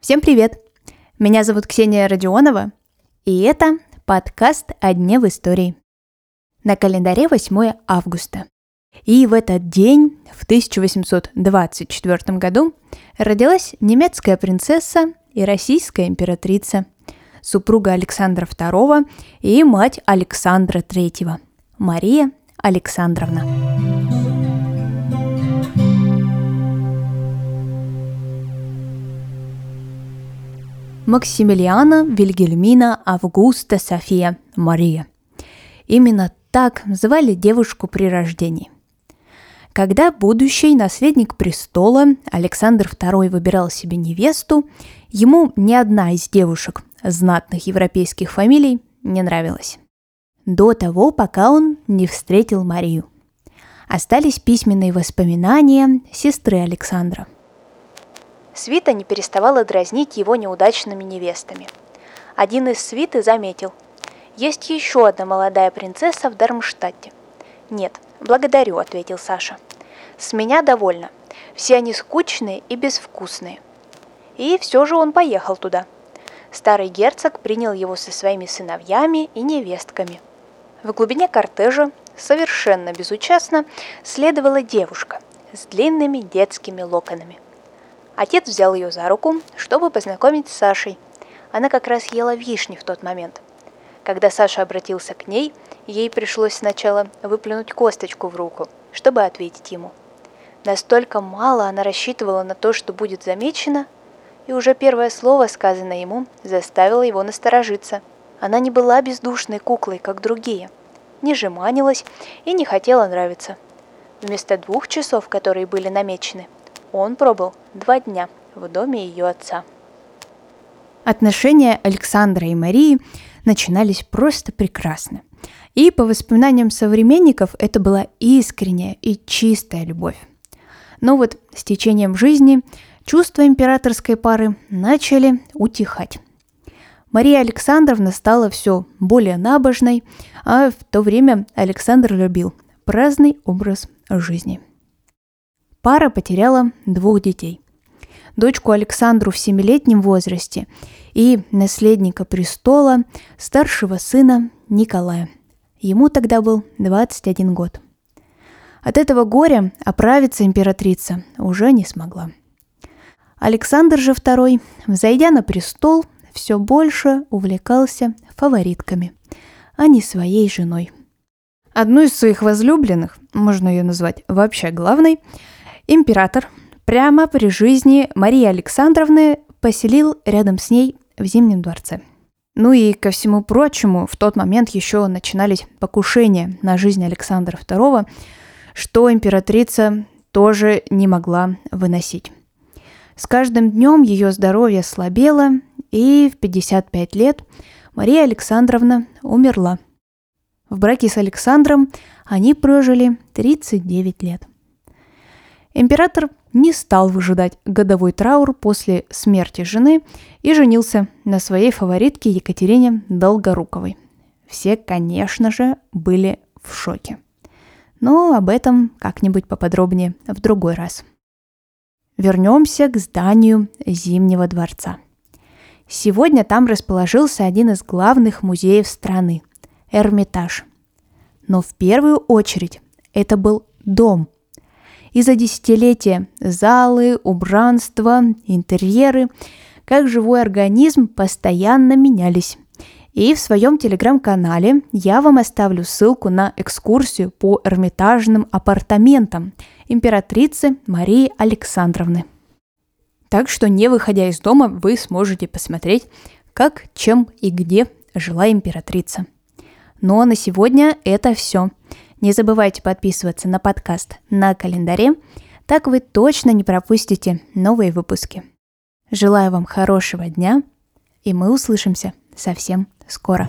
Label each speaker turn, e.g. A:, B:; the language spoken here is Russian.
A: Всем привет! Меня зовут Ксения Родионова, и это подкаст «О дне в истории». На календаре 8 августа. И в этот день, в 1824 году, родилась немецкая принцесса и российская императрица, супруга Александра II и мать Александра III, Мария Александровна. Максимилиана Вильгельмина Августа София Мария. Именно так звали девушку при рождении. Когда будущий наследник престола Александр II выбирал себе невесту, ему ни одна из девушек знатных европейских фамилий не нравилась. До того, пока он не встретил Марию. Остались письменные воспоминания сестры Александра – Свита не переставала дразнить его неудачными невестами. Один из свиты заметил. «Есть еще одна молодая принцесса в Дармштадте». «Нет, благодарю», — ответил Саша. «С меня довольно. Все они скучные и безвкусные». И все же он поехал туда. Старый герцог принял его со своими сыновьями и невестками. В глубине кортежа, совершенно безучастно, следовала девушка с длинными детскими локонами. Отец взял ее за руку, чтобы познакомить с Сашей. Она как раз ела вишни в тот момент. Когда Саша обратился к ней, ей пришлось сначала выплюнуть косточку в руку, чтобы ответить ему. Настолько мало она рассчитывала на то, что будет замечена, и уже первое слово, сказанное ему, заставило его насторожиться. Она не была бездушной куклой, как другие, не жеманилась и не хотела нравиться. Вместо двух часов, которые были намечены, он пробыл два дня в доме ее отца. Отношения Александра и Марии начинались просто прекрасно. И по воспоминаниям современников это была искренняя и чистая любовь. Но вот с течением жизни чувства императорской пары начали утихать. Мария Александровна стала все более набожной, а в то время Александр любил праздный образ жизни – Пара потеряла двух детей. Дочку Александру в семилетнем возрасте и наследника престола, старшего сына Николая. Ему тогда был 21 год. От этого горя оправиться императрица уже не смогла. Александр же II, взойдя на престол, все больше увлекался фаворитками, а не своей женой. Одну из своих возлюбленных, можно ее назвать вообще главной, Император прямо при жизни Марии Александровны поселил рядом с ней в Зимнем дворце. Ну и ко всему прочему, в тот момент еще начинались покушения на жизнь Александра II, что императрица тоже не могла выносить. С каждым днем ее здоровье слабело, и в 55 лет Мария Александровна умерла. В браке с Александром они прожили 39 лет. Император не стал выжидать годовой траур после смерти жены и женился на своей фаворитке Екатерине Долгоруковой. Все, конечно же, были в шоке. Но об этом как-нибудь поподробнее в другой раз. Вернемся к зданию Зимнего дворца. Сегодня там расположился один из главных музеев страны – Эрмитаж. Но в первую очередь это был дом – и за десятилетия залы, убранство, интерьеры, как живой организм постоянно менялись. И в своем телеграм-канале я вам оставлю ссылку на экскурсию по эрмитажным апартаментам императрицы Марии Александровны. Так что, не выходя из дома, вы сможете посмотреть, как, чем и где жила императрица. Ну а на сегодня это все. Не забывайте подписываться на подкаст на календаре, так вы точно не пропустите новые выпуски. Желаю вам хорошего дня, и мы услышимся совсем скоро.